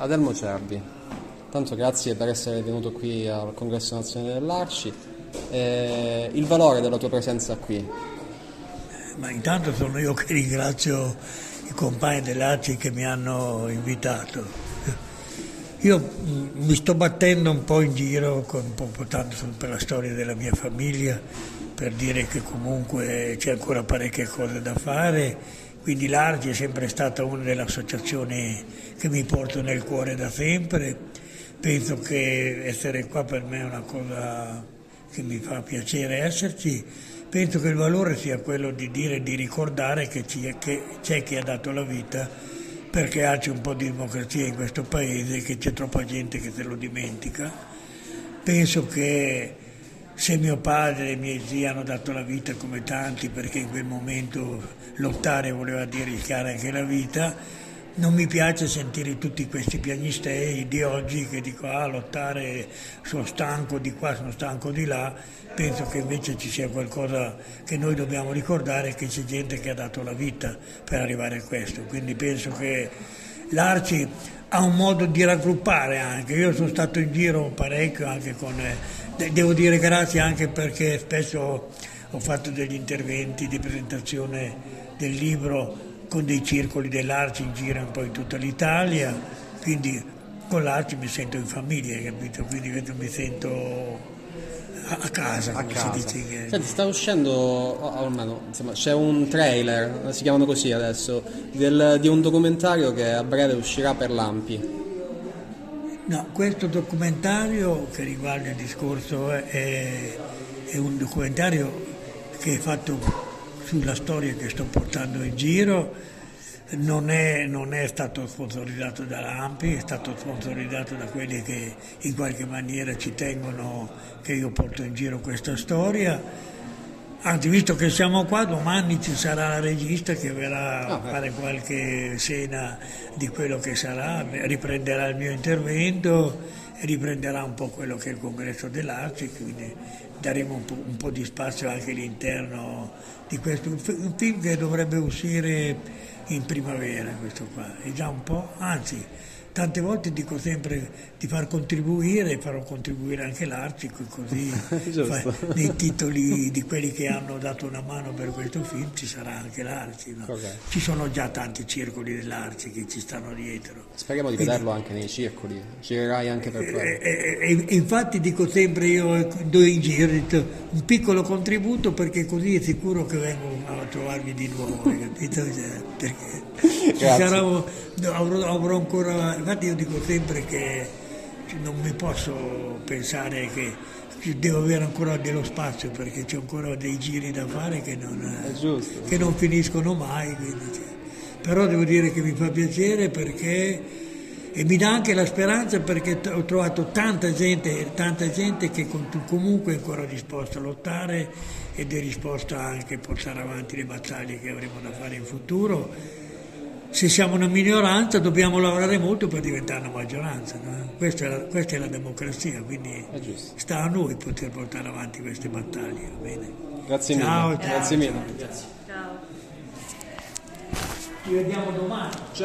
Adelmo Cerbi, tanto grazie per essere venuto qui al Congresso Nazionale dell'Arci. Eh, il valore della tua presenza qui? Ma intanto sono io che ringrazio i compagni dell'Arci che mi hanno invitato. Io mm, mi sto battendo un po' in giro, po' portando per la storia della mia famiglia, per dire che comunque c'è ancora parecchie cose da fare quindi l'Argi è sempre stata una delle associazioni che mi porto nel cuore da sempre. Penso che essere qua per me è una cosa che mi fa piacere esserci. Penso che il valore sia quello di dire e di ricordare che, c'è chi ha dato la vita perché c'è un po' di democrazia in questo paese che c'è troppa gente che se lo dimentica. Penso che se mio padre e i miei zii hanno dato la vita come tanti perché in quel momento lottare voleva dire rischiare anche la vita, non mi piace sentire tutti questi piagnistei di oggi che dicono ah lottare sono stanco di qua, sono stanco di là, penso che invece ci sia qualcosa che noi dobbiamo ricordare che c'è gente che ha dato la vita per arrivare a questo, quindi penso che l'Arci ha un modo di raggruppare anche, io sono stato in giro parecchio anche con eh, Devo dire grazie anche perché spesso ho fatto degli interventi di presentazione del libro con dei circoli dell'Arci in giro un po' in tutta l'Italia, quindi con l'Arci mi sento in famiglia, capito? Quindi mi sento a casa, a casa. si dice. Senti, sta uscendo, o almeno, insomma, c'è un trailer, si chiamano così adesso, del, di un documentario che a breve uscirà per l'Ampi. No, questo documentario che riguarda il discorso è, è un documentario che è fatto sulla storia che sto portando in giro, non è, non è, stato sponsorizzato dall'AMPI, è stato sponsorizzato da quelli che in qualche maniera ci tengono che io porto in giro questa storia Anzi, visto che siamo qua, domani ci sarà la regista che verrà a ah, fare qualche scena di quello che sarà, riprenderà il mio intervento e riprenderà un po' quello che è il congresso dell'arte, quindi daremo un po', un po di spazio anche all'interno di questo. Un film che dovrebbe uscire in primavera, questo qua, è già un po', anzi tante volte dico sempre di far contribuire, farò contribuire anche l'Arcico, così fa, nei titoli di quelli che hanno dato una mano per questo film ci sarà anche l'Arci. No? Okay. Ci sono già tanti circoli dell'Arci che ci stanno dietro. Speriamo di Quindi, vederlo anche nei circoli, girerai anche per quello. E, e, e, infatti dico sempre io do in giro un piccolo contributo perché così è sicuro che vengo a trovarvi di nuovo, capito? Cioè, perché ci sarà, avrò, avrò ancora infatti io dico sempre che non mi posso pensare che devo avere ancora dello spazio perché c'è ancora dei giri da fare che non, giusto, che non finiscono mai. Però devo dire che mi fa piacere perché e mi dà anche la speranza perché ho trovato tanta gente, tanta gente che comunque è ancora disposta a lottare ed è disposta anche a portare avanti le battaglie che avremo da fare in futuro se siamo una minoranza dobbiamo lavorare molto per diventare una maggioranza. No? Questa, è la, questa, è la, democrazia, quindi sta a noi poter portare avanti queste battaglie. Grazie ciao, mille. Ciao, Grazie mille. Ciao. Ci vediamo domani. Certo.